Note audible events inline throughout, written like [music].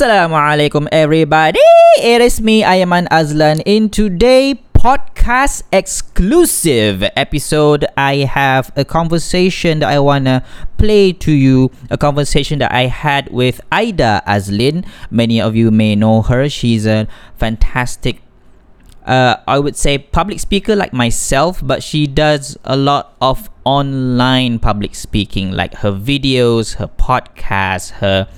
Assalamu alaikum, everybody. It is me, Aiman Azlan. In today podcast exclusive episode, I have a conversation that I wanna play to you. A conversation that I had with Aida Azlin. Many of you may know her. She's a fantastic uh, I would say public speaker like myself, but she does a lot of online public speaking, like her videos, her podcasts, her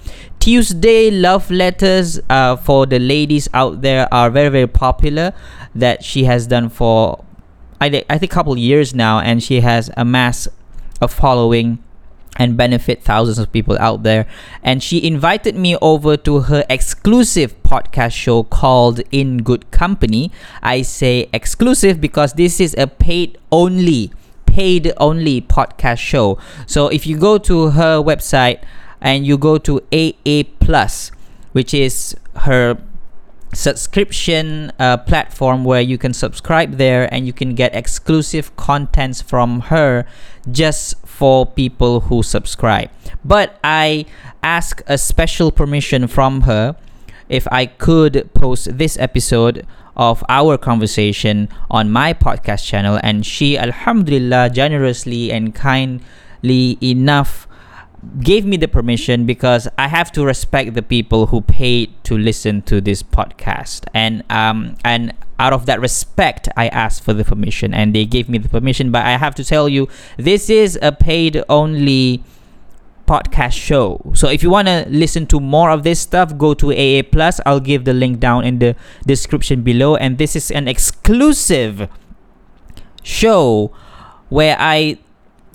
Tuesday love letters uh, for the ladies out there are very very popular. That she has done for I, th- I think a couple years now, and she has amassed a following and benefit thousands of people out there. And she invited me over to her exclusive podcast show called In Good Company. I say exclusive because this is a paid only, paid only podcast show. So if you go to her website and you go to AA Plus, which is her subscription uh, platform where you can subscribe there and you can get exclusive contents from her just for people who subscribe. But I ask a special permission from her if I could post this episode of our conversation on my podcast channel and she alhamdulillah generously and kindly enough gave me the permission because I have to respect the people who paid to listen to this podcast. And um and out of that respect I asked for the permission and they gave me the permission. But I have to tell you this is a paid only podcast show. So if you want to listen to more of this stuff go to AA plus. I'll give the link down in the description below. And this is an exclusive show where I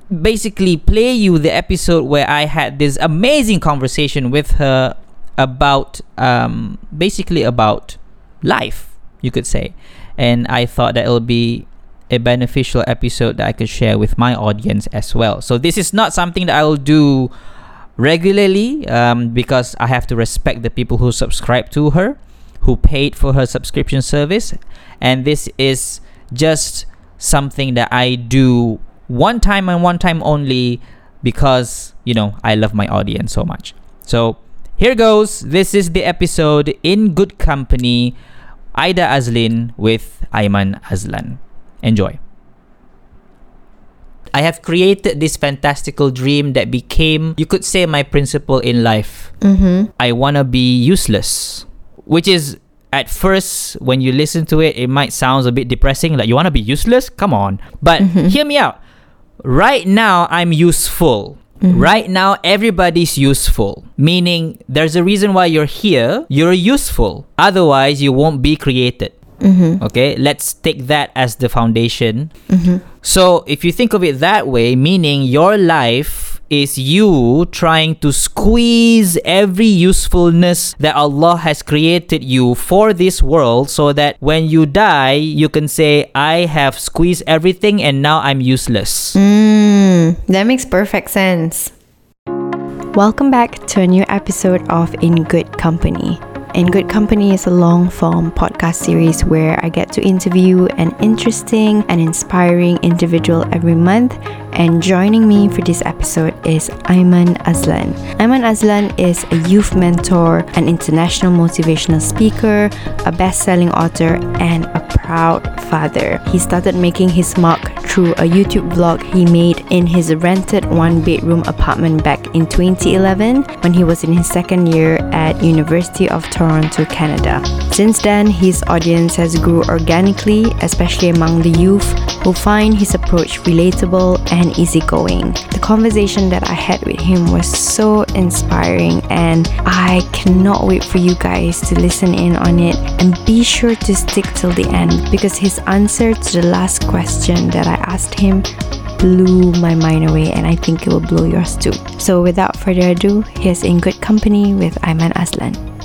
basically play you the episode where I had this amazing conversation with her about um, basically about life, you could say. And I thought that it'll be a beneficial episode that I could share with my audience as well. So this is not something that I will do regularly um, because I have to respect the people who subscribe to her, who paid for her subscription service, and this is just something that I do one time and one time only because, you know, I love my audience so much. So here goes. This is the episode in good company. Aida Azlin with Aiman Azlan. Enjoy. I have created this fantastical dream that became, you could say, my principle in life. Mm-hmm. I want to be useless, which is at first when you listen to it, it might sound a bit depressing. Like you want to be useless? Come on. But Mhm. hear me out. Right now, I'm useful. Mhm. Right now, everybody's useful. Meaning, there's a reason why you're here. You're useful. Otherwise, you won't be created. Mm-hmm. Okay, let's take that as the foundation. Mm-hmm. So, if you think of it that way, meaning your life is you trying to squeeze every usefulness that Allah has created you for this world so that when you die, you can say, I have squeezed everything and now I'm useless. Mm, that makes perfect sense. Welcome back to a new episode of In Good Company. In Good Company is a long form podcast series where I get to interview an interesting and inspiring individual every month. And joining me for this episode is Aiman Azlan. Aiman Azlan is a youth mentor, an international motivational speaker, a best selling author, and a proud father. He started making his mark through a YouTube vlog he made in his rented one bedroom apartment back in 2011 when he was in his second year at University of Toronto, Canada. Since then, his audience has grew organically, especially among the youth who find his approach relatable and easygoing. The conversation that I had with him was so inspiring and I cannot wait for you guys to listen in on it and be sure to stick till the end because his answer to the last question that I asked him blew my mind away and I think it will blow yours too. So without further ado, here's In Good Company with Aiman Azlan.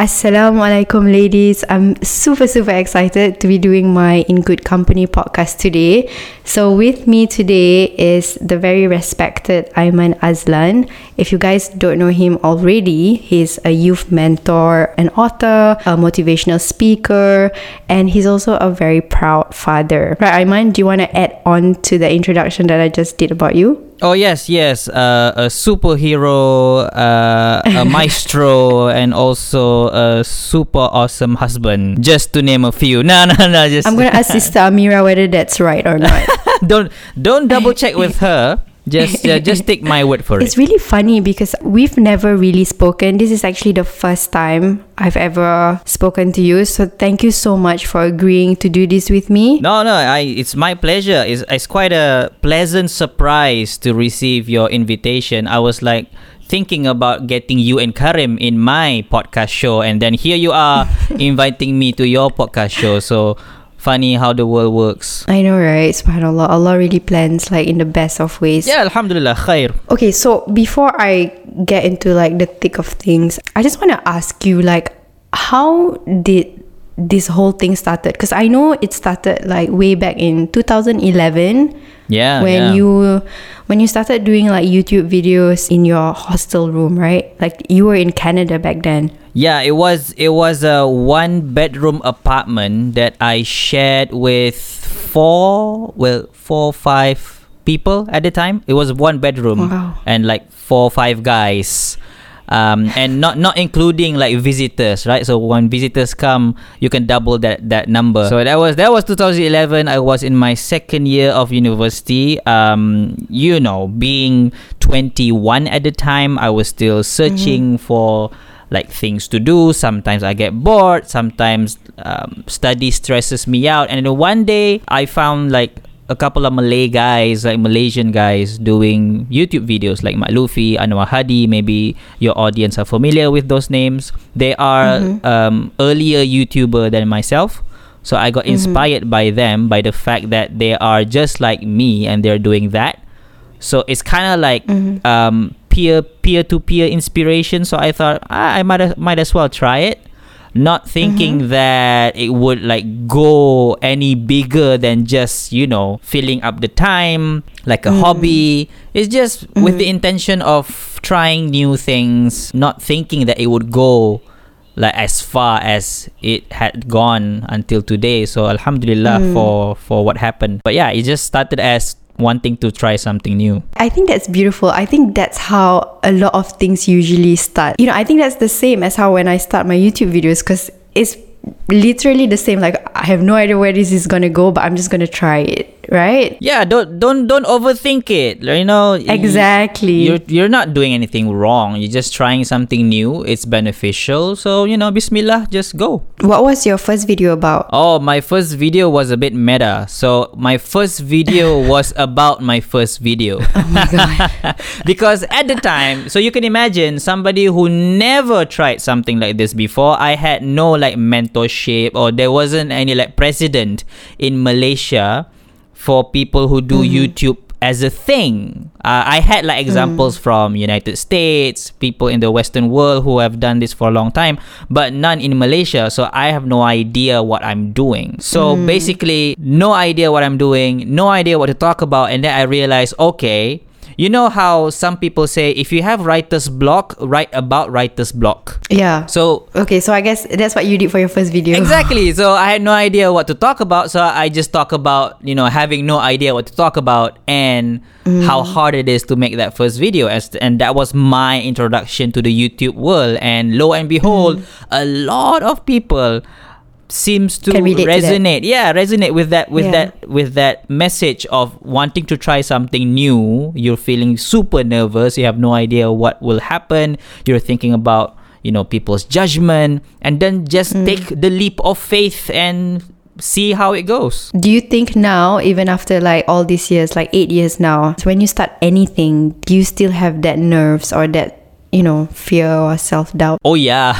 Assalamualaikum ladies. I'm super super excited to be doing my In Good Company podcast today. So with me today is the very respected Aiman Azlan. If you guys don't know him already, he's a youth mentor, an author, a motivational speaker, and he's also a very proud father. Right Aiman, do you want to add on to the introduction that I just did about you? Oh yes, yes. Uh, a superhero, uh, a [laughs] maestro, and also a super awesome husband. Just to name a few. No, no, no. Just I'm gonna [laughs] ask Sister Amira whether that's right or not. [laughs] don't don't double check with her. Just uh, just take my word for [laughs] It's it. It's really funny because we've never really spoken. This is actually the first time I've ever spoken to you. So thank you so much for agreeing to do this with me. No, no. I. It's my pleasure. It's it's quite a pleasant surprise to receive your invitation. I was like thinking about getting you and Karim in my podcast show, and then here you are [laughs] inviting me to your podcast show. So funny how the world works. I know, right? Subhanallah. Allah really plans like in the best of ways. Yeah, Alhamdulillah, khair. Okay, so before I get into like the thick of things, I just want to ask you like how did this whole thing started? Because I know it started like way back in 2011 Yeah, when yeah. you when you started doing like YouTube videos in your hostel room, right? Like you were in Canada back then. Yeah, it was it was a one bedroom apartment that I shared with four well four five people at the time. It was one bedroom Wow. and like four five guys. Um, and not not including like visitors, right? So when visitors come, you can double that that number. So that was that was 2011. I was in my second year of university. Um, you know, being 21 at the time, I was still searching for like things to do. Sometimes I get bored. Sometimes um, study stresses me out. And then one day I found like a couple of Malay guys, like Malaysian guys, doing YouTube videos like Mat Luthfi, Anwar Hadi. Maybe your audience are familiar with those names. They are um, earlier YouTuber than myself. So I got inspired by them by the fact that they are just like me and they're doing that. So it's kind of like um, peer peer to peer inspiration. So I thought ah, I might as, might as well try it, not thinking mm-hmm. that it would like go any bigger than just you know filling up the time like a hobby. Mm-hmm. It's just with the mm-hmm. intention of trying new things, not thinking that it would go like as far as it had gone until today. So alhamdulillah for for what happened. But yeah it just started as wanting to try something new I think that's beautiful. I think that's how a lot of things usually start. You know, I think that's the same as how when I start my YouTube videos because it's literally the same. Like I have no idea where this is gonna go, but I'm just gonna try it, right? yeah don't don't don't overthink it you know Exactly. you're you're not doing anything wrong you're just trying something new it's beneficial so you know bismillah just go What was your first video about? Oh, my first video was a bit meta. So my first video [laughs] was about my first video. Oh my god. [laughs] because at the time, so you can imagine somebody who never tried something like this before. I had no like mentorship or there wasn't any like president in Malaysia for people who do mm-hmm. YouTube as a thing. Uh, I had like examples mm. from United States, people in the Western world who have done this for a long time, but none in Malaysia. So I have no idea what I'm doing. So mm. basically, no idea what I'm doing, no idea what to talk about, and then I realized, okay. You know how some people say if you have writer's block, write about writer's block. Yeah. So Okay, so I guess that's what you did for your first video. Exactly. [laughs] So I had no idea what to talk about. So I just talk about, you know, having no idea what to talk about and mm. how hard it is to make that first video. As and that was my introduction to the YouTube world. And lo and behold, mm. a lot of people seems to relate to resonate. Yeah, resonate with that with Yeah. that with that message of wanting to try something new. You're feeling super nervous. You have no idea what will happen. You're thinking about you know people's judgment, and then just Mm. take the leap of faith and see how it goes. Do you think now, even after like all these years, like eight years now, when you start anything, do you still have that nerves or that, you know, fear or self doubt? Oh yeah,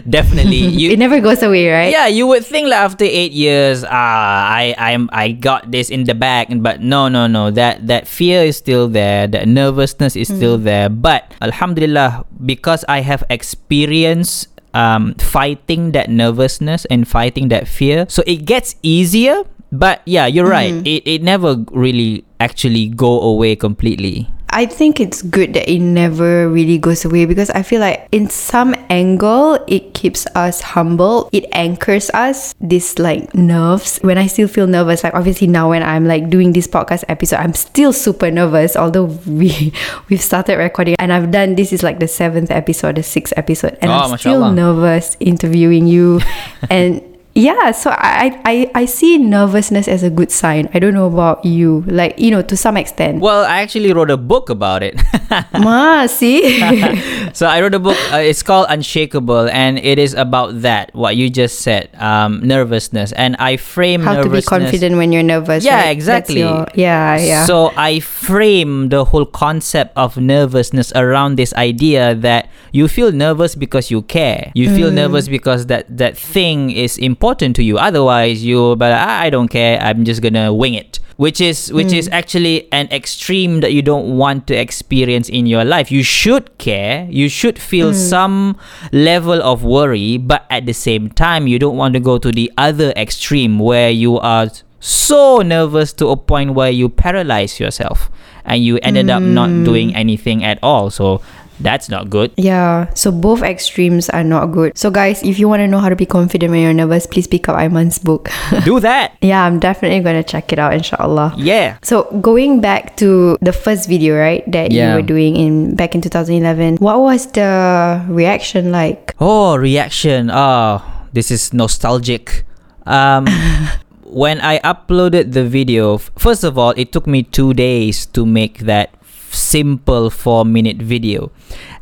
[laughs] definitely. [laughs] You It never goes away, right? Yeah, you would think like after eight years, ah, I I'm I got this in the bag, but no, no, no. That that fear is still there. That nervousness is still there. But Alhamdulillah, because I have experience um, fighting that nervousness and fighting that fear, so it gets easier. But yeah, you're right. It it never really actually go away completely. I think it's good that it never really goes away because I feel like in some angle it keeps us humble. It anchors us. This like nerves. When I still feel nervous, like obviously now when I'm like doing this podcast episode, I'm still super nervous. Although [laughs] we we've started recording and I've done this is like the seventh episode, the sixth episode, and Oh, I'm still nervous interviewing you [laughs] and. Yeah, so I, I I see nervousness as a good sign. I don't know about you, like you know, to some extent. Well, I actually wrote a book about it. [laughs] Ma, see? [laughs] so I wrote a book. Uh, it's called Unshakable, and it is about that. What you just said, um, nervousness, and I frame How to be confident when you're nervous. Yeah, right? Exactly. your- yeah, yeah. So I frame the whole concept of nervousness around this idea that you feel nervous because you care. You feel Mm. nervous because that that thing is important to you. Otherwise, you but I, I don't care. I'm just gonna wing it. Which is which Mm. is actually an extreme that you don't want to experience in your life. You should care. You should feel Mm. some level of worry, but at the same time, you don't want to go to the other extreme where you are so nervous to a point where you paralyze yourself and you ended up not Mm. doing anything at all. So that's not good. yeah, so both extremes are not good. So, guys, if you want to know how to be confident when you're nervous, please pick up Iman's book. [laughs] Do that. yeah, I'm definitely going to check it out, inshallah. Yeah. So going back to the first video, right, that Yeah. you were doing in back in 2011, what was the reaction like? Oh, reaction. Oh, this is nostalgic. Um, [laughs] when I uploaded the video, first of all, it took me two days to make that simple four minute video.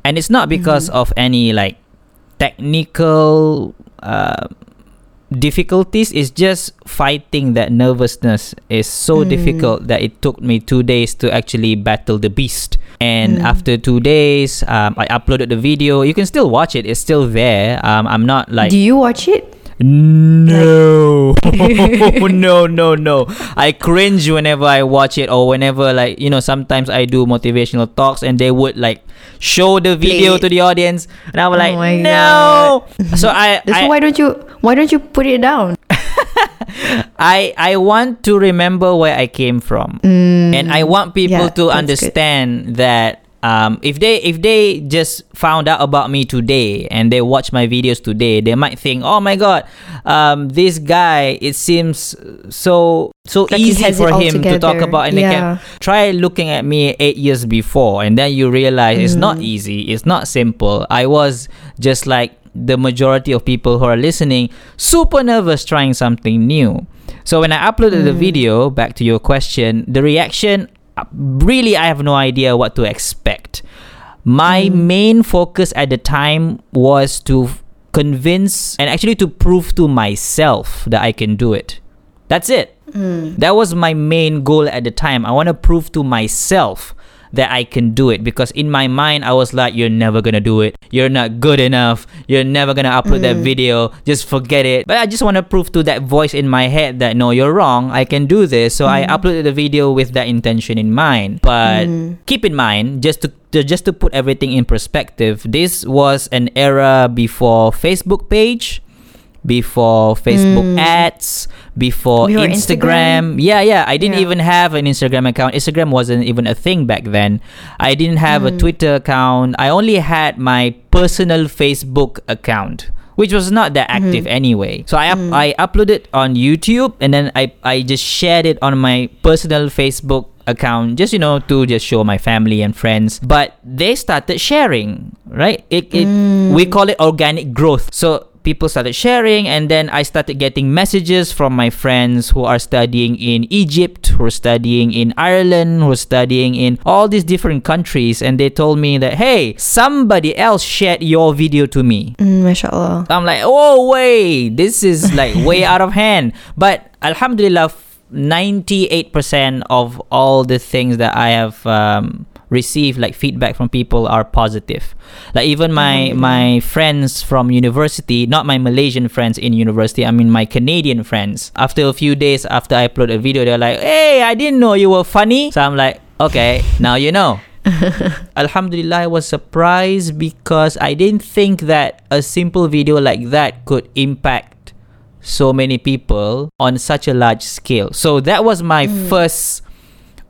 And it's not because of any like technical uh, difficulties, it's just fighting that nervousness is so Mm. difficult that it took me two days to actually battle the beast. And Mm. after two days, um, I uploaded the video. You can still watch it; it's still there. Um, I'm not like Do you watch it? No, [laughs] [laughs] no, no, no. I cringe whenever I watch it, or whenever like you know. Sometimes I do motivational talks, and they would like show the video to the audience, and I was Oh like, no. so I, So I, why don't you why don't you put it down? [laughs] I, I want to remember where I came from, mm. and I want people yeah, to that's good. understand that. Um, if they if they just found out about me today and they watch my videos today, they might think, "Oh my God, um, this guy! It seems so so Like easy for him to talk about." And they Yeah. can try looking at me eight years before, and then you realize it's not Mm. easy. It's not simple. I was just like the majority of people who are listening, super nervous trying something new. So when I uploaded the Mm. video, back to your question, the reaction really I have no idea what to expect. My Mm. main focus at the time was to convince and actually to prove to myself that I can do it. That's it. Mm. That was my main goal at the time. I want to prove to myself that I can do it because in my mind I was like you're never going to do it. You're not good enough. You're never going to upload that mm. video. Just forget it. But I just want to prove to that voice in my head that no, you're wrong. I can do this. So I mm. uploaded the video with that intention in mind. But mm. keep in mind just to to- just to put everything in perspective, this was an era before Facebook page, before Facebook ads, before, Instagram. Instagram. Yeah, yeah. I didn't Yeah. even have an Instagram account. Instagram wasn't even a thing back then. I didn't have a hmm. Twitter account. I only had my personal Facebook account. Which was not that hmm. active anyway. So I up, hmm. I uploaded on YouTube and then I, I just shared it on my personal Facebook account just you know to just show my family and friends but they started sharing right it, it we call it organic growth so people started sharing and then i started getting messages from my friends who are studying in egypt who are studying in ireland who are studying in all these different countries and they told me that hey somebody else shared your video to me Mm, mashallah. I'm like, oh wait, this is like way [laughs] out of hand. But Alhamdulillah, ninety-eight percent of all the things that I have um, received, like feedback from people, are positive. Like even my mm-hmm. my friends from university, not my Malaysian friends in university, I mean my Canadian friends. After a few days after I upload a video, they're like, hey, I didn't know you were funny. So I'm like, okay, now you know. [laughs] Alhamdulillah, I was surprised because I didn't think that a simple video like that could impact so many people on such a large scale. So that was my mm. first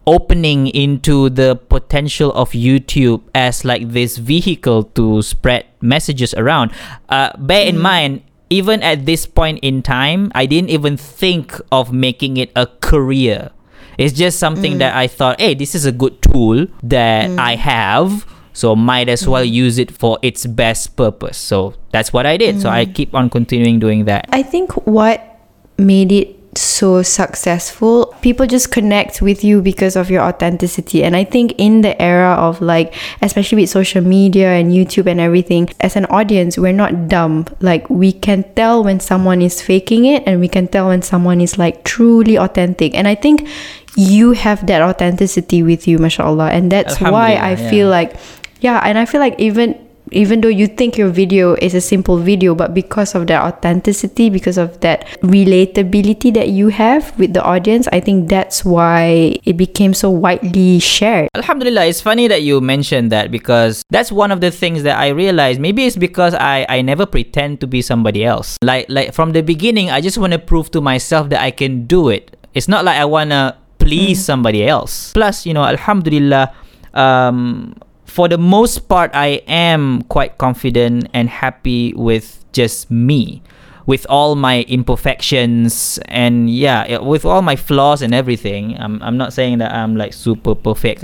opening into the potential of YouTube as like this vehicle to spread messages around. Uh, bear in mm-hmm. mind, even at this point in time, I didn't even think of making it a career. It's just something mm. that I thought, hey, this is a good tool that mm. I have. So might as well mm-hmm. use it for its best purpose. So that's what I did. So I mm. keep on continuing doing that. I think what made it so successful, people just connect with you because of your authenticity. And I think in the era of like, especially with social media and YouTube and everything, as an audience, we're not dumb. Like, we can tell when someone is faking it and we can tell when someone is like truly authentic. And I think you have that authenticity with you, mashallah. And that's why I Alhamdulillah, feel like, yeah, and I feel like even even though you think your video is a simple video but because of that authenticity because of that relatability that you have with the audience i think that's why it became so widely shared Alhamdulillah, it's funny that you mentioned that because that's one of the things that I realized. Maybe it's because I, I never pretend to be somebody else. Like like from the beginning, I just want to prove to myself that I can do it. It's not like I want to please somebody else. Plus, you know, Alhamdulillah, um, for the most part, I am quite confident and happy with just me. With all my imperfections and yeah, with all my flaws and everything, I'm, I'm not saying that I'm like super perfect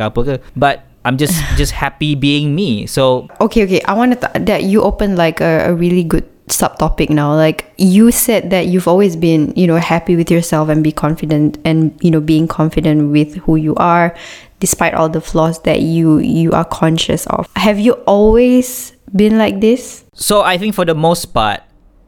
but I'm just [laughs] just happy being me. So okay okay i wanted to, that you opened like a, a really good subtopic now like you said that you've always been you know happy with yourself and be confident and you know being confident with who you are despite all the flaws that you you are conscious of have you always been like this So I think for the most part,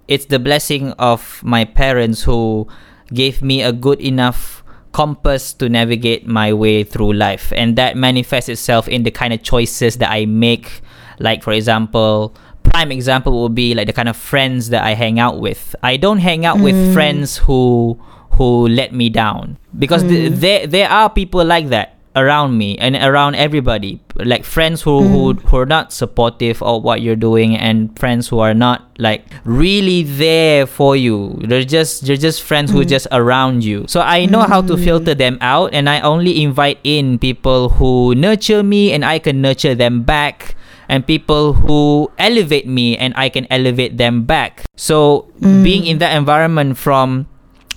it's the blessing of my parents who gave me a good enough compass to navigate my way through life. And that manifests itself in the kind of choices that I make. Like, for example, prime example would be like the kind of friends that I hang out with. I don't hang out with mm. friends who who let me down because th- mm. there there are people like that around me and around everybody like friends who, who mm-hmm. who are not supportive of what you're doing and friends who are not like really there for you. They're just they're just friends who are mm-hmm. just around you. So i know how to mm-hmm. filter them out and i only invite in people who nurture me and i can nurture them back and people who elevate me and I can elevate them back. So being in that environment from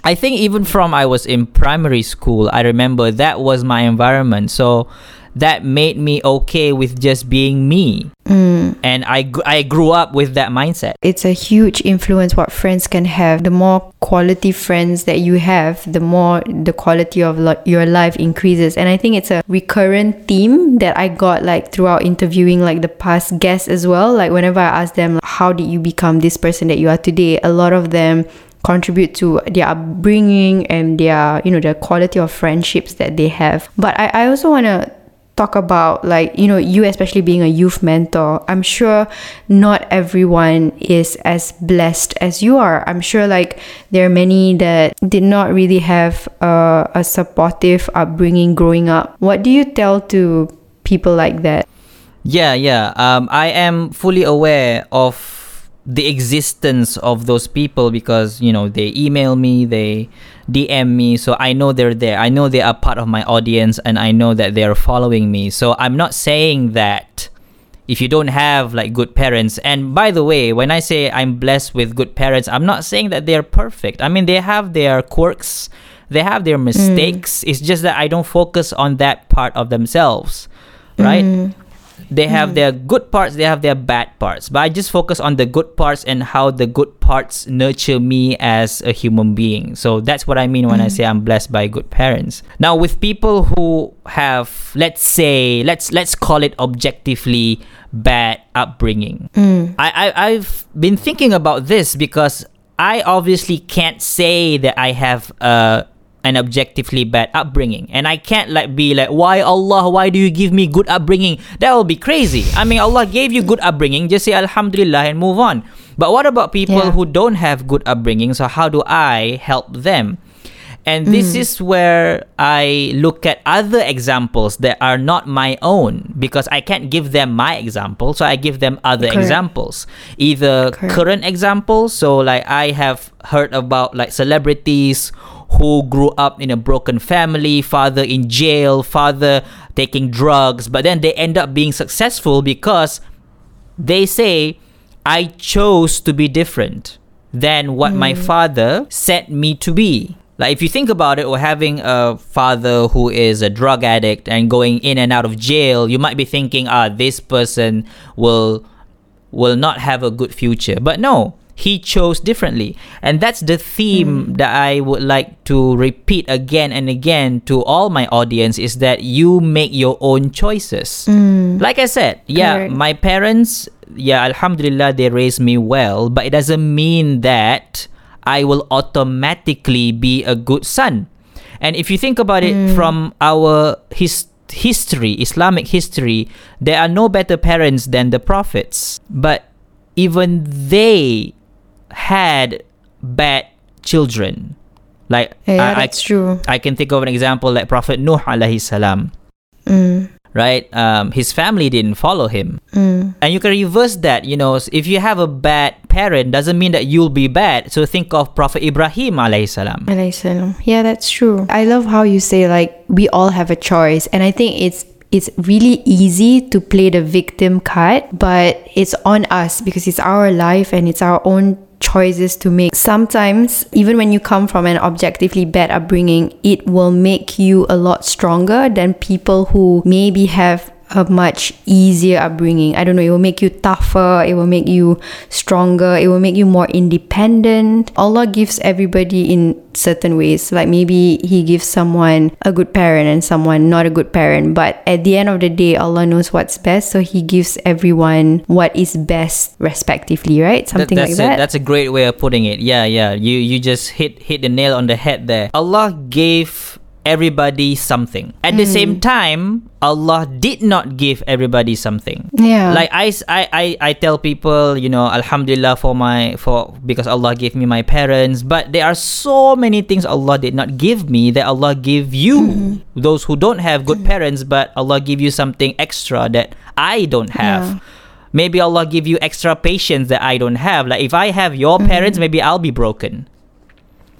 I think even from I was in primary school, I remember that was my environment. So that made me okay with just being me. Mm. And I, I grew up with that mindset. it's a huge influence what friends can have the more quality friends that you have the more the quality of li- your life increases and i think it's a recurrent theme that i got like throughout interviewing like the past guests as well like whenever i ask them how did you become this person that you are today a lot of them contribute to their upbringing and their you know the quality of friendships that they have. But i, I also want to talk about like you know you especially being a youth mentor i'm sure not everyone is as blessed as you are. I'm sure like there are many that did not really have a, a supportive upbringing growing up. What do you tell to people like that? Yeah, yeah. Um, I am fully aware of the existence of those people because you know they email me, they DM me, so I know they're there. I know they are part of my audience, and I know that they are following me. So I'm not saying that if you don't have like good parents and by the way when i say i'm blessed with good parents i'm not saying that they're perfect. I mean they have their quirks they have their mm. mistakes. It's just that i don't focus on that part of themselves right mm. They have hmm. their good parts they have their bad parts. But i just focus on the good parts and how the good parts nurture me as a human being. So that's what i mean when i hmm. say i'm blessed by good parents. Now with people who have let's say let's let's call it objectively bad upbringing. Hmm. I, I i've been thinking about this because i obviously can't say that i have a an objectively bad upbringing and i can't like be like why allah why do you give me good upbringing that will be crazy i mean allah gave you good upbringing just say alhamdulillah and move on but what about people Yeah. who don't have good upbringing so how do i help them and this mm. is where I look at other examples that are not my own because I can't give them my example. So I give them other Correct. examples. Either Correct. current examples, so like I have heard about like celebrities who grew up in a broken family, father in jail, father taking drugs, but then they end up being successful because they say, I chose to be different than what my father set me to be. Like if you think about it, or having a father who is a drug addict and going in and out of jail, you might be thinking, ah, this person will will not have a good future. But no, he chose differently. And that's the theme hmm. that I would like to repeat again and again to all my audience is that you make your own choices. Hmm. Like I said, yeah, Correct. my parents, yeah, alhamdulillah, they raised me well, but it doesn't mean that I will automatically be a good son. And if you think about it hmm. from our his history, Islamic history, there are no better parents than the prophets. But even they had bad children. Like Yeah, I, I, that's true. I can think of an example like Prophet Nuh alayhi salam, Mm, right? Um, his family didn't follow him. mm. And you can reverse that, you know, if you have a bad parent, doesn't mean that you'll be bad. So think of Prophet Ibrahim alayhi salam. Alayhi salam. Yeah, that's true. I love how you say like we all have a choice, and I think it's it's really easy to play the victim card, but it's on us because it's our life and it's our own choices to make. Sometimes, even when you come from an objectively bad upbringing, it will make you a lot stronger than people who maybe have a much easier upbringing. I don't know, it will make you tougher, it will make you stronger, it will make you more independent. Allah gives everybody in certain ways. Like maybe He gives someone a good parent and someone not a good parent, but at the end of the day, Allah knows what's best, so He gives everyone what is best respectively, right? That- Something that's like a, that. That's a great way of putting it. Yeah, yeah. You you just hit hit the nail on the head there. Allah gave everybody something. At the Hmm. same time, Allah did not give everybody something. yeah. Like I, I, I tell people, you know, Alhamdulillah for my for because Allah gave me my parents. But there are so many things Allah did not give me that Allah give you. Mm-hmm. Those who don't have good parents, but Allah give you something extra that I don't have. Yeah. Maybe Allah give you extra patience that I don't have. Like if I have your Mm-hmm. parents, maybe I'll be broken.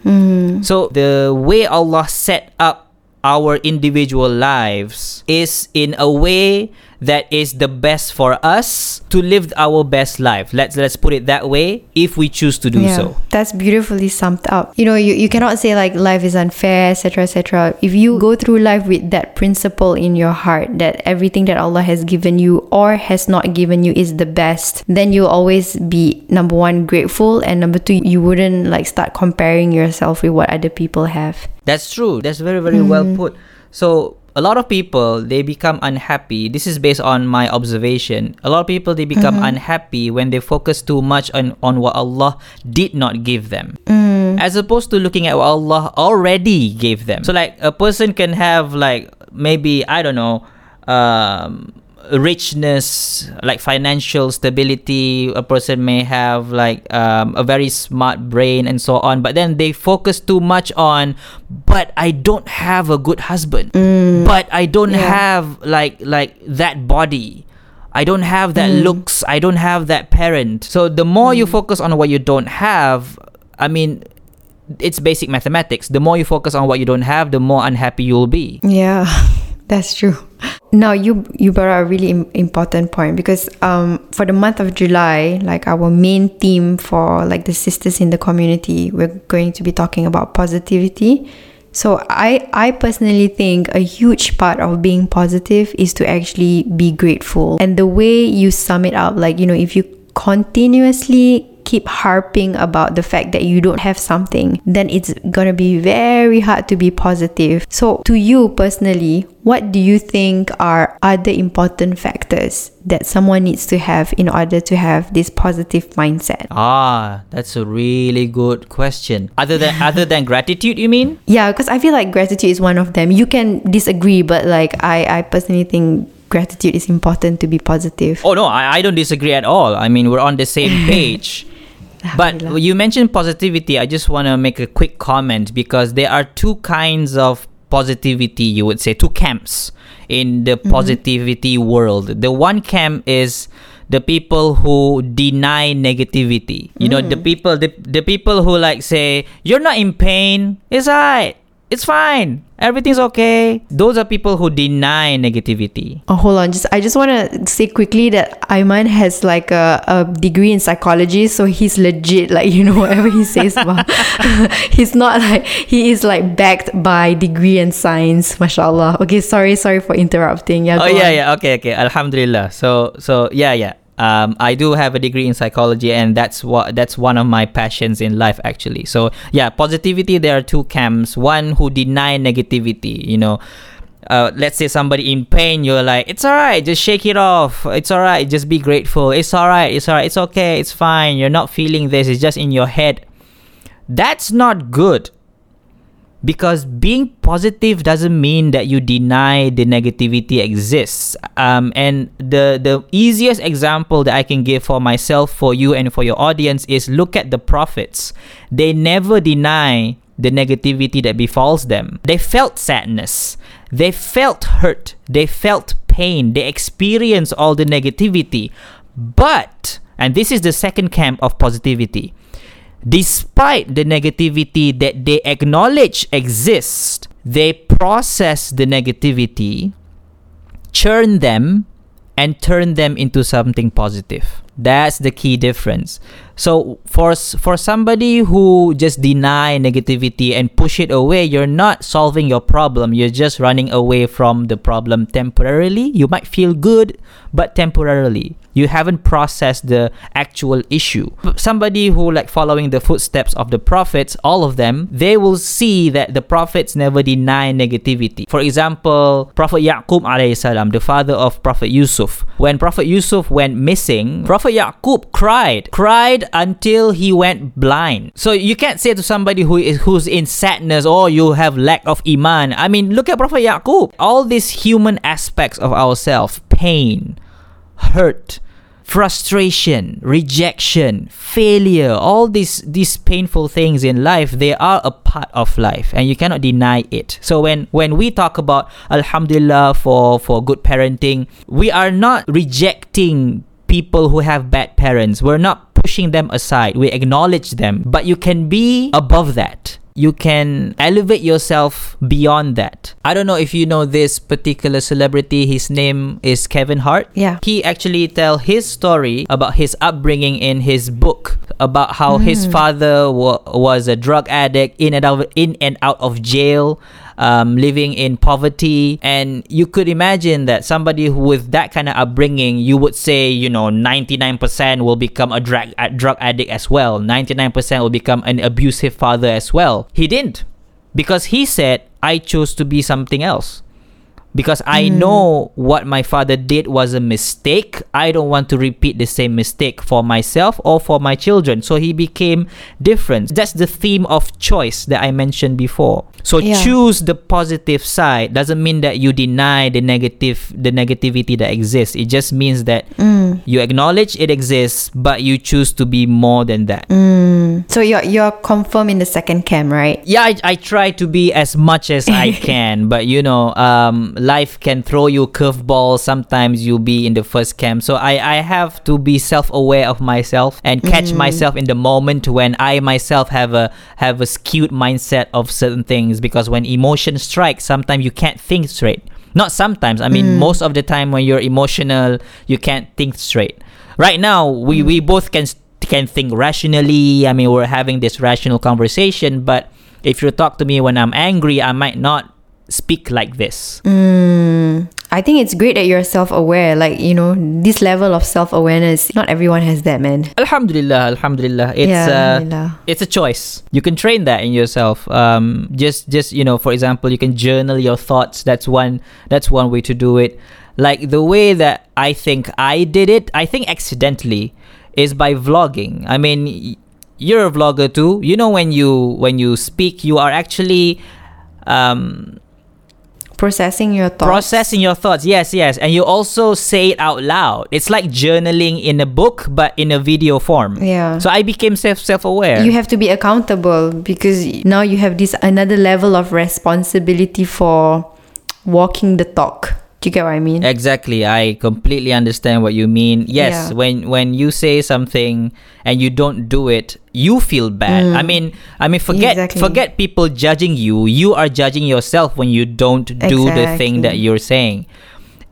Mm. So the way Allah set up our individual lives is in a way that is the best for us to live our best life. Let's let's put it that way if we choose to do yeah, so. That's beautifully summed up. You know, you, you cannot say like life is unfair, etc. etc. If you go through life with that principle in your heart that everything that Allah has given you or has not given you is the best, then you'll always be number one grateful and number two you wouldn't like start comparing yourself with what other people have. That's true. That's very very well mm-hmm. put. So a lot of people they become unhappy. This is based on my observation. A lot of people they become unhappy when they focus too much on on what Allah did not give them. As opposed to looking at what Allah already gave them. So like a person can have like maybe I don't know um richness like financial stability a person may have like um, a very smart brain and so on but then they focus too much on but i don't have a good husband mm. but i don't Yeah. have like like that body I don't have that mm. looks. I don't have that parent. So the more you mm. focus on what you don't have, I mean, it's basic mathematics. The more you focus on what you don't have, the more unhappy you'll be. Yeah, [laughs] that's true. Now you you brought up a really im- important point because um for the month of July, like our main theme for like the sisters in the community, we're going to be talking about positivity. So I I personally think a huge part of being positive is to actually be grateful. And the way you sum it up, like you know, if you continuously keep harping about the fact that you don't have something, then it's gonna be very hard to be positive. So, to you personally, what do you think are other important factors that someone needs to have in order to have this positive mindset? Ah, that's a really good question. Other than other than [laughs] gratitude, you mean? Yeah, because I feel like gratitude is one of them. You can disagree, but like I, I personally think gratitude is important to be positive. Oh no, I, I don't disagree at all. I mean, we're on the same [laughs] page. But you mentioned positivity. I just want to make a quick comment because there are two kinds of positivity, you would say, two camps in the mm-hmm. positivity world. The one camp is the people who deny negativity. You know, the mm. people the, the people who like say, You're not in pain, it's alright. It's fine. Everything's okay. Those are people who deny negativity. Oh, hold on. Just I just want to say quickly that Aiman has like a, a degree in psychology, so he's legit. Like you know, [laughs] whatever he says about, [laughs] he's not like he is like backed by degree in science. Mashallah. Okay, sorry, sorry for interrupting. Yeah. Oh yeah, on. yeah. Okay, okay. Alhamdulillah. So so yeah, yeah. Um, I do have a degree in psychology, and that's what that's one of my passions in life, actually. So yeah, positivity. There are two camps. One who deny negativity. You know, uh, let's say somebody in pain, you're like, it's alright, just shake it off. It's alright, just be grateful. It's alright, it's alright, it's okay, it's fine. You're not feeling this. It's just in your head. That's not good because being positive doesn't mean that you deny the negativity exists. Um, and the the easiest example that i can give for myself for you and for your audience is look at the prophets. They never deny the negativity that befalls them. They felt sadness. They felt hurt. They felt pain. They experienced all the negativity. But and this is the second camp of positivity despite the negativity that they acknowledge exists, they process the negativity, churn them, and turn them into something positive. That's the key difference. So for for somebody who just deny negativity and push it away, you're not solving your problem. You're just running away from the problem temporarily. You might feel good, but temporarily. You haven't processed the actual issue. Somebody who like following the footsteps of the prophets, all of them, they will see that the prophets never deny negativity. For example, Prophet Yaqub alayhi salam, the father of Prophet Yusuf. When Prophet Yusuf went missing, Prophet Yaqub cried, cried until he went blind. So you can't say to somebody who is who's in sadness, oh, you have lack of iman. I mean, look at Prophet Yaqub. All these human aspects of ourselves, pain, hurt, frustration, rejection, failure, all these these painful things in life, they are a part of life and you cannot deny it. So when when we talk about alhamdulillah for for good parenting, we are not rejecting people who have bad parents. We're not pushing them aside. We acknowledge them, but you can be above that you can elevate yourself beyond that. I don't know if you know this particular celebrity. His name is Kevin Hart. Yeah. He actually tell his story about his upbringing in his book about how his mm. father wa- was a drug addict in and out in and out of jail. Um, living in poverty, and you could imagine that somebody with that kind of upbringing, you would say, you know, 99% will become a drug a drug addict as well. 99% will become an abusive father as well. He didn't, because he said, "I chose to be something else." Because I hmm. know what my father did was a mistake. I don't want to repeat the same mistake for myself or for my children. So he became different. That's the theme of choice that I mentioned before. So Yeah. choose the positive side doesn't mean that you deny the negative the negativity that exists. It just means that hmm. you acknowledge it exists but you choose to be more than that. Hmm. So you're you're confirm in the second camp, right? yeah I, I try to be as much as i [laughs] can but you know um, life can throw you curveballs. Sometimes you'll be in the first camp. So i, I have to be self-aware of myself and catch mm-hmm. myself in the moment when i myself have a have a skewed mindset of certain things. Because when emotion strikes sometimes you can't think straight. Not sometimes. I mean mm. most of the time when you're emotional you can't think straight. Right now we, we mm. both can can think rationally. I mean, we're having this rational conversation, but if you talk to me when I'm angry, I might not speak like this. I think it's great that you're self-aware. Like you know, this level of self-awareness, not everyone has that, man. Alhamdulillah, alhamdulillah. It's Yeah, uh, alhamdulillah. it's a choice. You can train that in yourself. Um, just just you know, for example, you can journal your thoughts. That's one that's one way to do it. Like the way that I think I did it, I think accidentally, is by vlogging. I mean, you're a vlogger too. You know when you when you speak, you are actually um, Processing your thoughts. processing your thoughts yes yes and you also say it out loud it's like journaling in a book but in a video form Yeah. so i became self self-aware you have to be accountable because now you have this another level of responsibility for walking the talk. Do you get what I mean? Exactly. I completely understand what you mean. Yes, Yeah. when when you say something and you don't do it, you feel bad. I mean, I mean forget Mm. Exactly. forget people judging you. You are judging yourself when you don't do the thing that you're saying.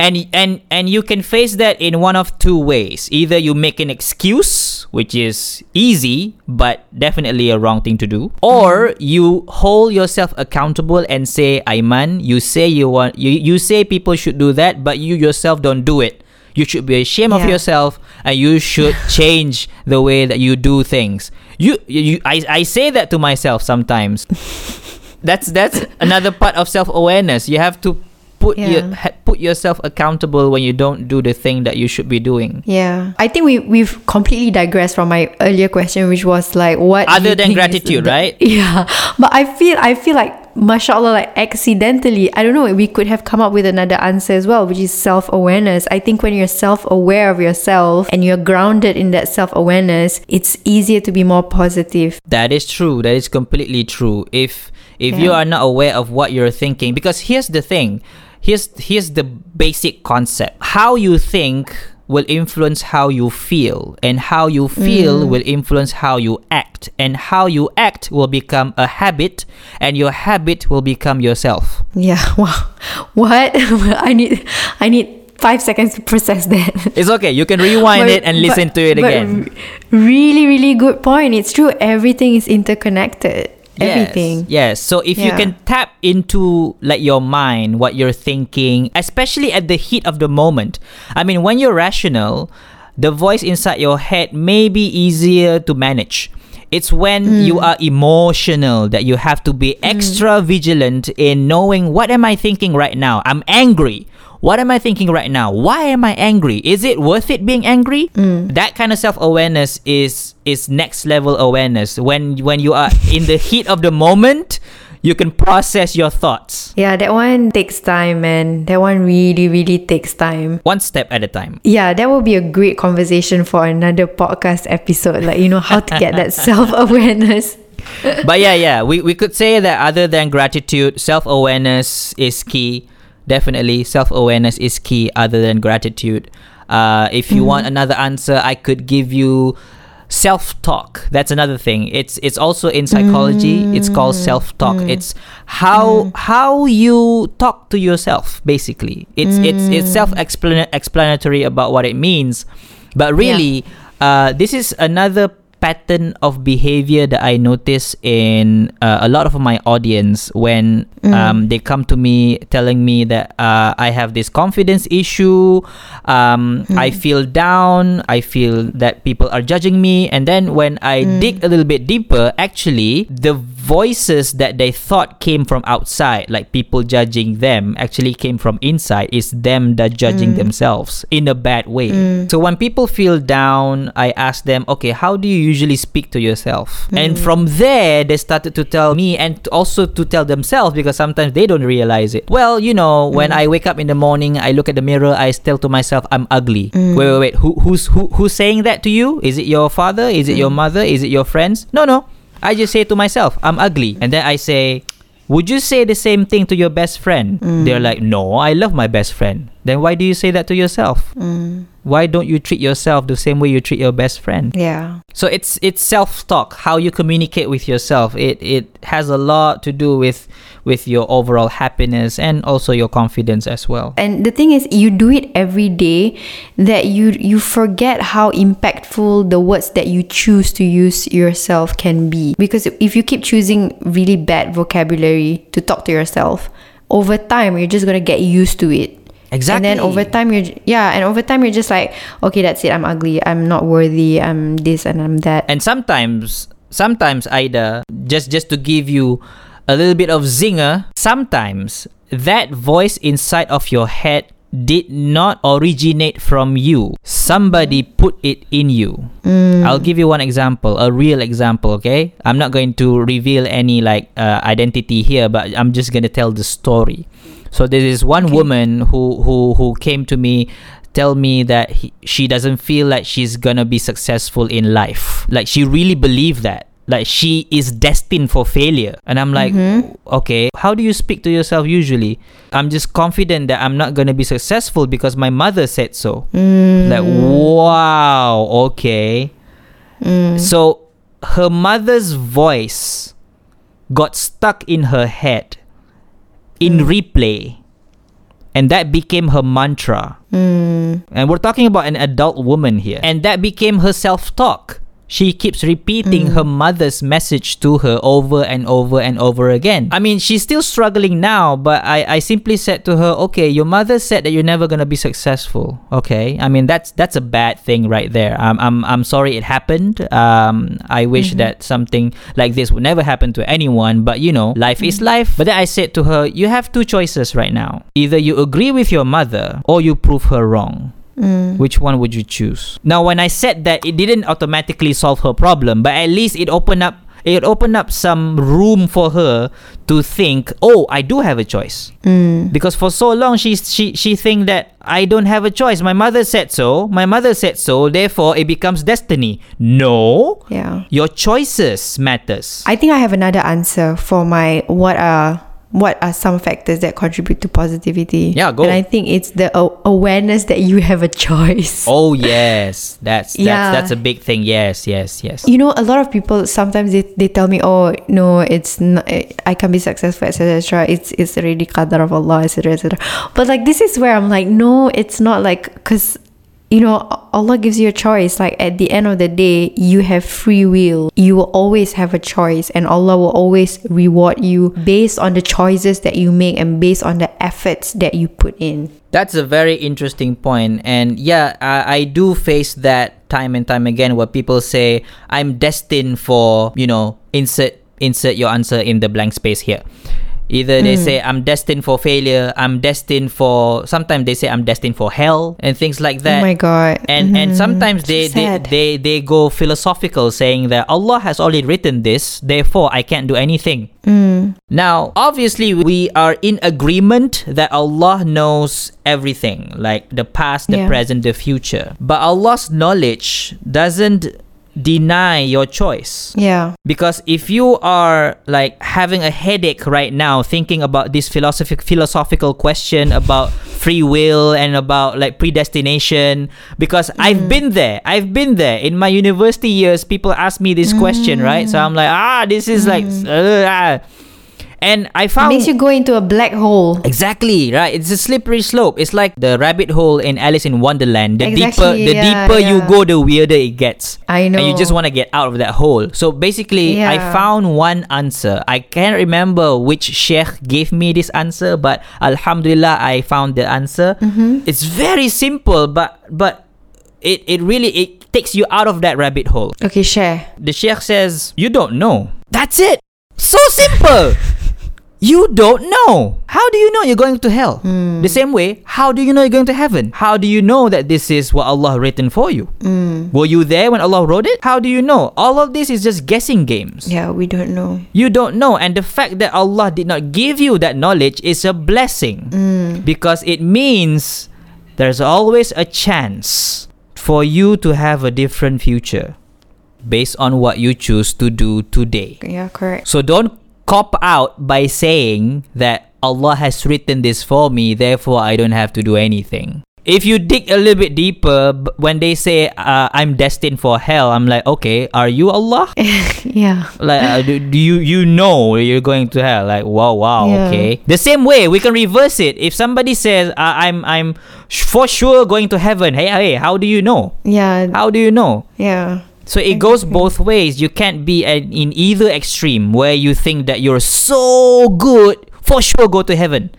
And and and you can face that in one of two ways. Either you make an excuse, which is easy but definitely a wrong thing to do, or you hold yourself accountable and say, "Aiman, you say you want you you say people should do that, but you yourself don't do it. You should be ashamed of yourself and you should [laughs] change the way that you do things." You, you I, I say that to myself sometimes. [laughs] that's that's another part of self-awareness. You have to put your, Yeah. ha- put yourself accountable when you don't do the thing that you should be doing. Yeah. I think we we've completely digressed from my earlier question which was like what Other than gratitude, the- right? [laughs] Yeah. But I feel I feel like mashallah like accidentally I don't know we could have come up with another answer as well which is self-awareness. I think when you're self-aware of yourself and you're grounded in that self-awareness it's easier to be more positive. That is true. That is completely true. If if you are not aware of what you're thinking, because here's the thing, here's here's the basic concept. How you think will influence how you feel, and how you feel mm. will influence how you act, and how you act will become a habit, and your habit will become yourself. Yeah. [laughs] Wow. What? [laughs] I need I need 5 seconds to process that. [laughs] It's okay. You can rewind But- it and listen but- to it again. really, really good point. It's true. Everything is interconnected. Everything. Yes. yes. So if you can tap into like your mind, what you're thinking, especially at the heat of the moment. I mean, when you're rational, the voice inside your head may be easier to manage. It's when you Hmm. are emotional that you have to be extra vigilant in knowing what am I thinking right now? I'm angry. What am I thinking right now? Why am I angry? Is it worth it being angry? Hmm. That kind of self-awareness is is next level awareness. When when you are [laughs] in the heat of the moment, you can process your thoughts Yeah, that one takes time, man. That one really, really takes time. one step at a time. Yeah, that would be a great conversation for another podcast episode. Like, you know, how to get that [laughs] self awareness. but yeah, yeah, we, we could say that other than gratitude, self awareness is key. Definitely, self awareness is key other than gratitude. Uh, if you mm-hmm. want another answer, I could give you self talk. That's another thing. It's it's also in psychology. It's called mm. self talk. Mm. It's how mm. how you talk to yourself. Basically, it's it's it's self explanatory about what it means. But really, uh, this is another pattern of behavior that I notice in uh, a lot of my audience when um, they come to me telling me that uh, I have this confidence issue, um, I feel down, I feel that people are judging me, and then when I dig a little bit deeper, actually the voices that they thought came from outside, like people judging them, actually came from inside. Is them that judging themselves in a bad way. So when people feel down, I ask them, okay, how do you usually speak to yourself? And mm. from there, they started to tell me and also to tell themselves because sometimes they don't realize it. Well, you know, when mm. I wake up in the morning, I look at the mirror, I tell to myself, I'm ugly. Mm. Wait, wait, wait. Who, who's who, who's saying that to you? Is it your father? Is it your mother? Is it your friends? No, no. I just say to myself, I'm ugly. And then I say, would you say the same thing to your best friend? They're like, no, I love my best friend. Then why do you say that to yourself? Mm. Why don't you treat yourself the same way you treat your best friend? Yeah. So it's it's self-talk, how you communicate with yourself. It it has a lot to do with with your overall happiness and also your confidence as well. And the thing is, you do it every day that you you forget how impactful the words that you choose to use yourself can be. Because if you keep choosing really bad vocabulary to talk to yourself, over time you're just gonna get used to it. Exactly. And then over time you're yeah, and over time you're just like, okay, that's it. I'm ugly. I'm not worthy. I'm this and I'm that. And sometimes, sometimes Aida, just just to give you a little bit of zinger, sometimes that voice inside of your head did not originate from you. Somebody put it in you. I'll give you one example, a real example, okay? I'm not going to reveal any like uh, identity here, but I'm just going to tell the story. So there is one woman who who who came to me tell me that he, she doesn't feel like she's gonna be successful in life. Like she really believed that. Like she is destined for failure. And i'm like mm-hmm. okay how do you speak to yourself usually? I'm just confident that i'm not going to be successful because my mother said so. Mm. Like wow okay. Mm. So her mother's voice got stuck in her head in replay and that became her mantra hmm. and we're talking about an adult woman here. And that became her self talk. She keeps repeating her mother's message to her over and over and over again. I mean, she's still struggling now, but I, I simply said to her, okay, your mother said that you're never gonna be successful. Okay. I mean that's that's a bad thing right there. I'm I'm, I'm sorry it happened. Um I wish that something like this would never happen to anyone, but you know, life is life. But then I said to her, you have two choices right now. Either you agree with your mother or you prove her wrong. Mm. Which one would you choose? Now, when I said that, it didn't automatically solve her problem, but at least it opened up. It opened up some room for her to think, "Oh, I do have a choice." Mm. Because for so long, she she she think that I don't have a choice. My mother said so. My mother said so. Therefore, it becomes destiny. No, Yeah. your choices matters. I think I have another answer for my what are what are some factors that contribute to positivity. Yeah, go. And I think it's the a- awareness that you have a choice. [laughs] oh yes, that's that's Yeah. that's a big thing. Yes, yes, yes. You know, a lot of people sometimes they, they tell me, "Oh no, it's not, I can be successful, etc. It's it's already qadar of Allah, etc. etc." But like this is where I'm like, no, it's not like because you know Allah gives you a choice. Like at the end of the day, you have free will. You will always have a choice, and Allah will always reward you based on the choices that you make and based on the efforts that you put in. That's a very interesting point, and yeah, I, I do face that time and time again where people say I'm destined for you know insert insert your answer in the blank space here. Either they say I'm destined for failure, I'm destined for. Sometimes they say I'm destined for hell and things like that. oh my God! and and Mhm. sometimes they, they they they go philosophical saying that Allah has already written this therefore I can't do anything Mm. now obviously we are in agreement that Allah knows everything like the past the Yeah. present the future but Allah's knowledge doesn't deny your choice. Yeah, because if you are like having a headache right now thinking about this philosophic philosophical question about free will and about like predestination because I've been there. I've been there. In my university years people ask me this question right? So I'm like ah this is like uh, ah. And I found it makes you go into a black hole. Exactly, right? It's a slippery slope. It's like the rabbit hole in Alice in Wonderland. The deeper Exactly, the yeah, deeper you go, the weirder it gets. I know. And you just want to get out of that hole. So basically, I found one answer. I can't remember which sheikh gave me this answer, but alhamdulillah I found the answer. Mm-hmm. It's very simple, but but it, it really it takes you out of that rabbit hole. Okay, share. The sheikh says, You don't know. That's it. So simple. You don't know. How do you know you're going to hell? Hmm. The same way, how do you know you're going to heaven? How do you know that this is what Allah written for you? Hmm. Were you there when Allah wrote it? How do you know? All of this is just guessing games. Yeah, we don't know. You don't know. And the fact that Allah did not give you that knowledge is a blessing hmm. because it means there's always a chance for you to have a different future based on what you choose to do today. Yeah, correct. So don't cop out by saying that Allah has written this for me, therefore I don't have to do anything. If you dig a little bit deeper, when they say uh, I'm destined for hell, I'm like, okay, are you Allah? [laughs] Yeah. like uh, do, do you you know you're going to hell like wow wow Yeah. okay the same way we can reverse it if somebody says uh, i'm i'm sh- for sure going to heaven hey hey how do you know Yeah. how do you know Yeah. So it goes both ways. You can't be an, in either extreme where you think that you're so good for sure go to heaven.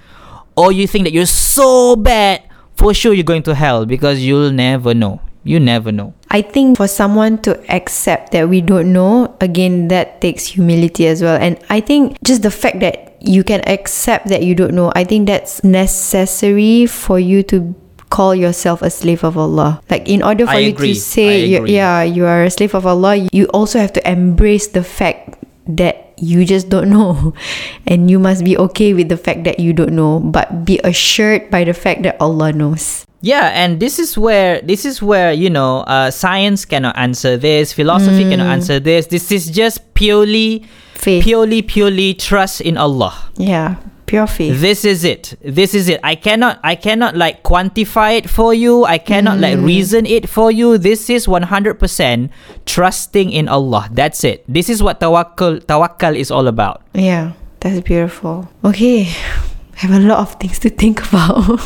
Or you think that you're so bad for sure you're going to hell because you'll never know. You never know. I think for someone to accept that we don't know, again, that takes humility as well. And I think just the fact that you can accept that you don't know, I think that's necessary for you to call yourself a slave of Allah. Like in order for I you agree. to say, you, yeah, you are a slave of Allah, you also have to embrace the fact that you just don't know [laughs] and you must be okay with the fact that you don't know but be assured by the fact that Allah knows Yeah, and this is where this is where you know uh, science cannot answer this, philosophy cannot answer this. This is just purely, Faith. purely, purely trust in Allah. yeah. Pure faith. This is it. This is it. I cannot I cannot like quantify it for you. I cannot like mm. reason it for you. This is 100% trusting in Allah. That's it. This is what tawakkul tawakkal is all about. Yeah. That's beautiful. Okay. I [sighs] have a lot of things to think about. [laughs]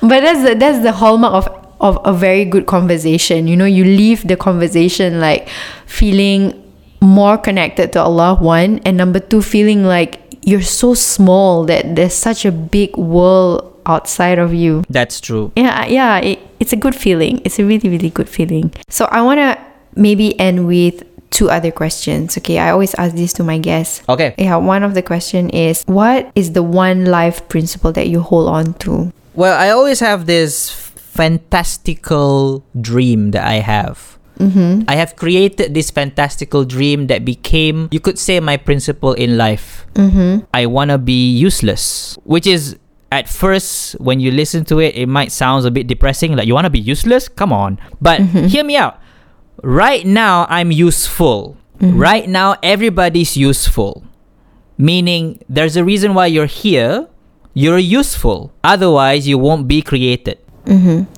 but that's the, that's the hallmark of of a very good conversation. You know, you leave the conversation like feeling more connected to Allah one and number two feeling like you're so small that there's such a big world outside of you. That's true. Yeah, yeah, it, it's a good feeling. It's a really, really good feeling. So I want to maybe end with two other questions. Okay, I always ask this to my guests. Okay. Yeah, one of the question is what is the one life principle that you hold on to? Well, I always have this fantastical dream that I have. Mm-hmm. I have created this fantastical dream that became, you could say, my principle in life. Mm-hmm. I want to be useless, which is at first when you listen to it, it might sound a bit depressing. Like you want to be useless? Come on. But hear me out. Right now, I'm useful. Right now, everybody's useful. Meaning, there's a reason why you're here. You're useful. Otherwise, you won't be created. Mm-hmm.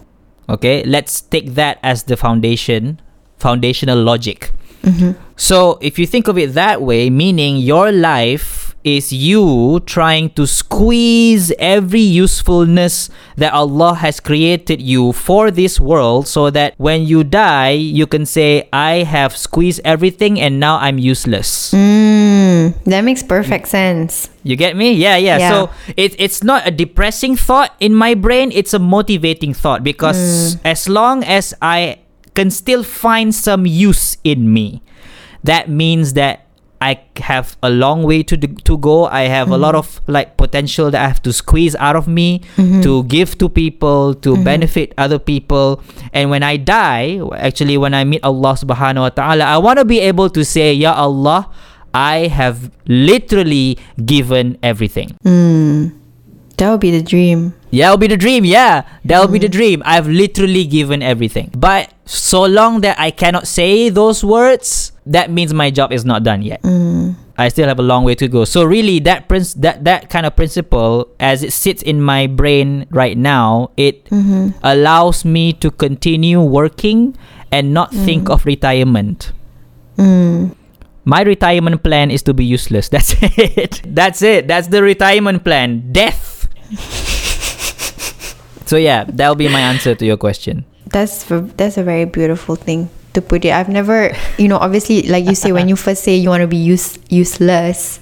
Okay, let's take that as the foundation, foundational logic. Mm-hmm. So, if you think of it that way, meaning your life is you trying to squeeze every usefulness that Allah has created you for this world so that when you die, you can say, I have squeezed everything and now I'm useless. Mm, that makes perfect sense. You get me? Yeah, yeah. Yeah. So it, it's not a depressing thought in my brain, it's a motivating thought because as long as I can still find some use in me, that means that I have a long way to to go. I have a lot mm-hmm. of like potential that I have to squeeze out of me mm-hmm. to give to people, to mm-hmm. benefit other people. And when I die, actually when I meet Allah Subhanahu wa Ta'ala, I want to be able to say, Ya Allah, I have literally given everything. Mm, that would be the dream. Yeah, that'll be the dream. Yeah, that'll be the dream. I've literally given everything. But so long that I cannot say those words, that means my job is not done yet. Mm. I still have a long way to go. So really, that princ- that that kind of principle, as it sits in my brain right now, it Mm-hmm. allows me to continue working and not think of retirement. Mm. My retirement plan is to be useless. [laughs] That's it. That's it. That's the retirement plan. Death. [laughs] so yeah, that'll be my answer to your question. That's that's a very beautiful thing to put it. I've never, you know, obviously, like you say, when you first say you want to be use, useless,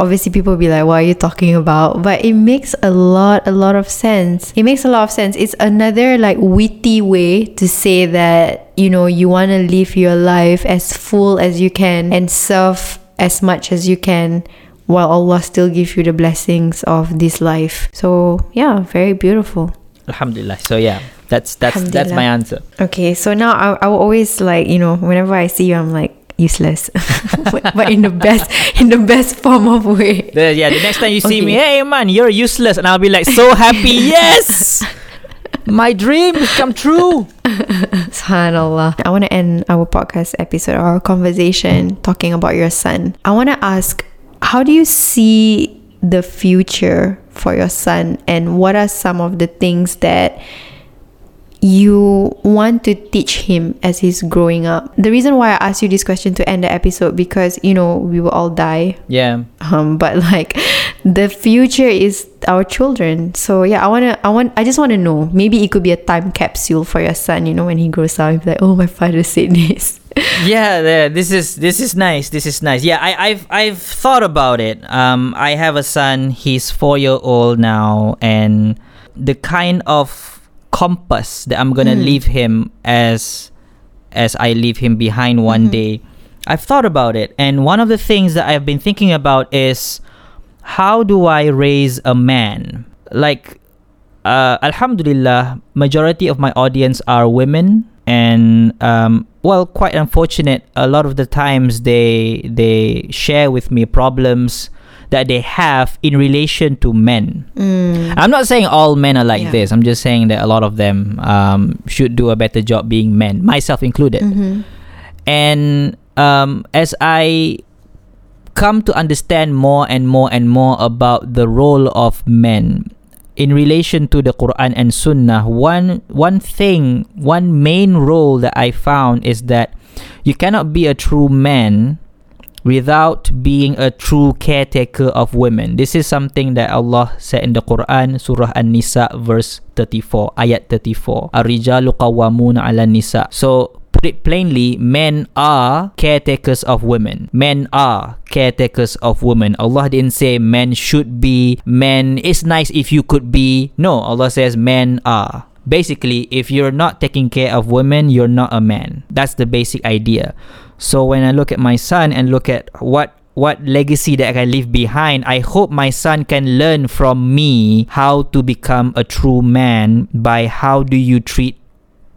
obviously people be like, "What are you talking about?" But it makes a lot, a lot of sense. It makes a lot of sense. It's another like witty way to say that you know you want to live your life as full as you can and serve as much as you can while Allah still give you the blessings of this life. So yeah, very beautiful. Alhamdulillah. So yeah, that's that's that's my answer. Okay, so now I, I will always like you know whenever I see you, I'm like useless, [laughs] but but in the best in the best form of way. The, yeah, the next time you see me, hey man, you're useless, and I'll be like so happy. [laughs] yes, my dream has come true. [laughs] Subhanallah. I want to end our podcast episode, our conversation, talking about your son. I want to ask, how do you see the future for your son, and what are some of the things that you want to teach him as he's growing up? The reason why I asked you this question to end the episode because you know we will all die. Yeah, um but like the future is our children. So yeah i want to i want i just want to know. Maybe it could be a time capsule for your son you know when he grows up. Like oh my father said this yeah, yeah. This is this is nice. This is nice. Yeah, I, I've I've thought about it. Um, I have a son. He's four year old now, and the kind of compass that I'm gonna Mm. leave him as as I leave him behind one day. I've thought about it, and one of the things that I've been thinking about is how do I raise a man? Like, uh, Alhamdulillah, majority of my audience are women, and um, well, quite unfortunate. A lot of the times they they share with me problems that they have in relation to men. Mm. I'm not saying all men are like Yeah. this. I'm just saying that a lot of them um, should do a better job being men, myself included. Mhm. And um, as I come to understand more and more and more about the role of men in relation to the Quran and Sunnah, one one thing, one main role that I found is that you cannot be a true man without being a true caretaker of women. This is something that Allah said in the Quran, Surah An-Nisa, verse 34, ayat 34. Ar-rijalu qawwamuna 'ala nisa. So put it plainly, men are caretakers of women. Men are caretakers of women. Allah didn't say men should be, men it's nice if you could be. No, Allah says men are. Basically, if you're not taking care of women, you're not a man. That's the basic idea. So when I look at my son and look at what what legacy that I can leave behind, I hope my son can learn from me how to become a true man by how do you treat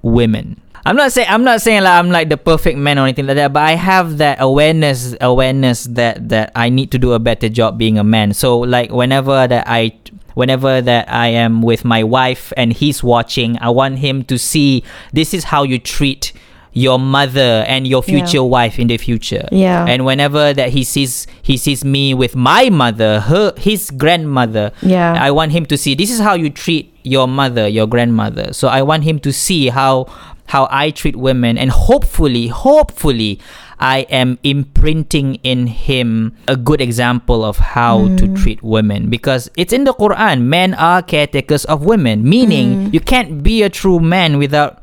women. I'm not saying I'm not saying like I'm like the perfect man or anything like that, but I have that awareness awareness that that I need to do a better job being a man. So like whenever that I whenever that I am with my wife and he's watching, I want him to see this is how you treat your mother and your Yeah. future wife in the future. Yeah. And whenever that he sees he sees me with my mother, her his grandmother, Yeah. I want him to see this is how you treat your mother, your grandmother. So I want him to see how how I treat women and hopefully hopefully I am imprinting in him a good example of how to mm. treat women because it's in the Quran men are caretakers of women meaning mm. you can't be a true man without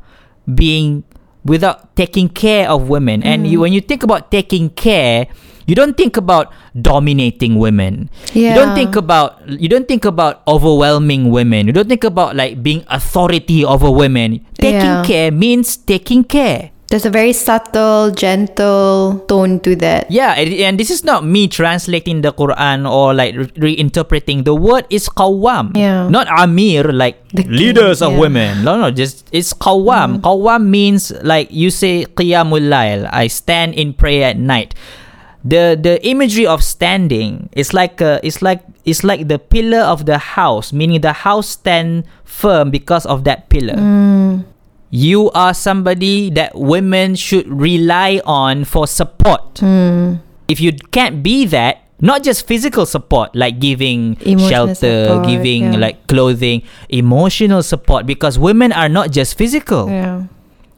being without taking care of women. And you mm. when you think about taking care you don't think about dominating women. Yeah. you don't think about you don't think about overwhelming women. You don't think about like being authority over women. Taking Yeah. care means taking care There's a very subtle, gentle tone to that. yeah and, this is not me translating the quran or like re- reinterpreting the word is qawwam Yeah. not amir like king, leaders of yeah. women no no just it's qawwam qawwam means like you say qiyamul lail i stand in prayer at night the the imagery of standing is like a, it's like it's like the pillar of the house meaning the house stand firm because of that pillar Mm. You are somebody that women should rely on for support Mm. if you can't be that not just physical support like giving Emotional shelter support, giving yeah. like clothing emotional support because women are not just physical Yeah.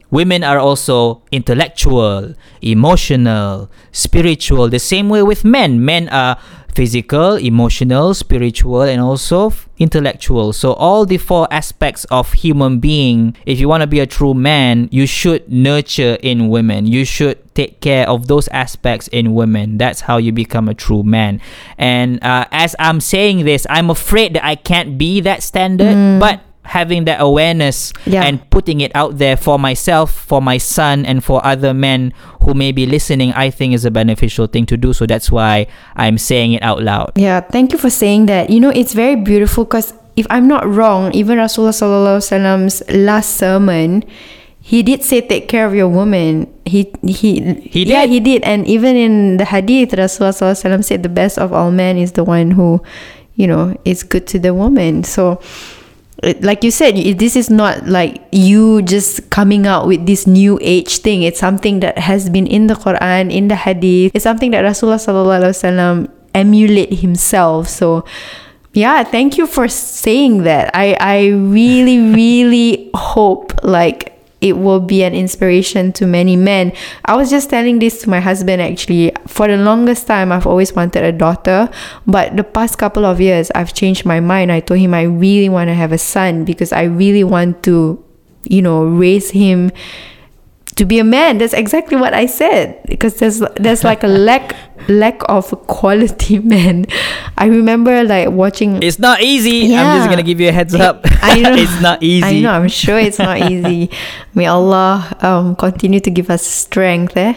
women are also intellectual emotional spiritual the same way with men men are physical emotional spiritual and also intellectual. So all the four aspects of human being if you want to be a true man you should nurture in women. You should take care of those aspects in women. That's how you become a true man. And uh, as i'm saying this i'm afraid that i can't be that standard but having that awareness Yeah. and putting it out there for myself, for my son, and for other men who may be listening, I think is a beneficial thing to do. So that's why I'm saying it out loud. Yeah, thank you for saying that. You know, it's very beautiful because if I'm not wrong, even Rasulullah Sallallahu Alaihi Wasallam's last sermon, he did say take care of your woman. He he He did. yeah he did, and even in the hadith, Rasulullah Sallallahu Alaihi Wasallam said the best of all men is the one who, you know, is good to the woman. So. It- Like you said, this is not like you just coming out with this new age thing. It's something that has been in the Quran, in the Hadith. It's something that Rasulullah Sallallahu Alaihi Wasallam emulate himself. So, yeah, thank you for saying that. I I really really hope like it will be an inspiration to many men. I was just telling this to my husband actually. For the longest time, I've always wanted a daughter, but the past couple of years, I've changed my mind. I told him I really want to have a son because I really want to, you know, raise him to be a man. That's exactly what I said because there's there's like a lack [laughs] lack of quality [laughs] men. I remember like watching It's not easy. I'm just gonna give you a heads up. I [laughs] know. it's not easy. I know. I'm sure it's not easy. May Allah um, continue to give us strength, eh,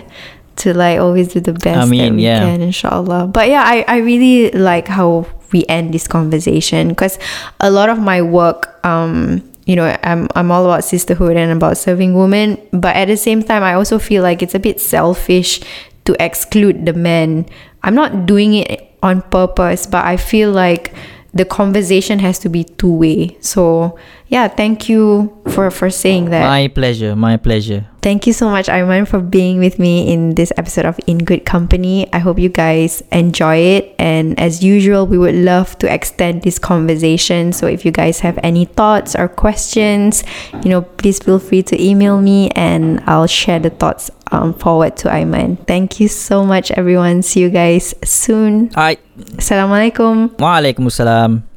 to like always do the best Ameen, that we yeah. can, inshallah. But yeah, I I really like how we end this conversation because a lot of my work, um, you know, I'm I'm all about sisterhood and about serving women, but at the same time, I also feel like it's a bit selfish to exclude the men. I'm not doing it on purpose, but I feel like the conversation has to be two way. So yeah, thank you for for saying that. My pleasure. My pleasure. Thank you so much, Aiman, for being with me in this episode of In Good Company. I hope you guys enjoy it. And as usual, we would love to extend this conversation. So if you guys have any thoughts or questions, you know, please feel free to email me and I'll share the thoughts um, forward to Aiman. Thank you so much, everyone. See you guys soon. Right. Assalamualaikum. Waalaikumsalam.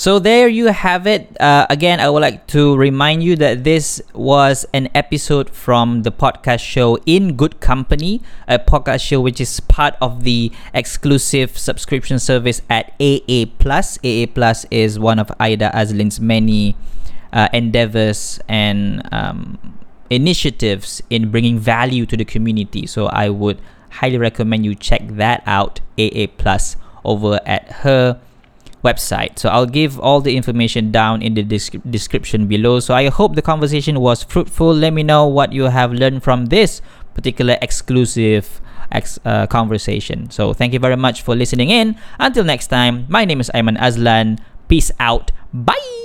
So there you have it. Uh, again, I would like to remind you that this was an episode from the podcast show In Good Company, a podcast show which is part of the exclusive subscription service at AA Plus. AA Plus is one of Aida Azlin's many uh, endeavors and um, initiatives in bringing value to the community. So I would highly recommend you check that out. AA Plus over at her website. So I'll give all the information down in the descri- description below. So I hope the conversation was fruitful. Let me know what you have learned from this particular exclusive ex- uh, conversation. So thank you very much for listening in. Until next time, my name is Aiman Azlan. Peace out. Bye.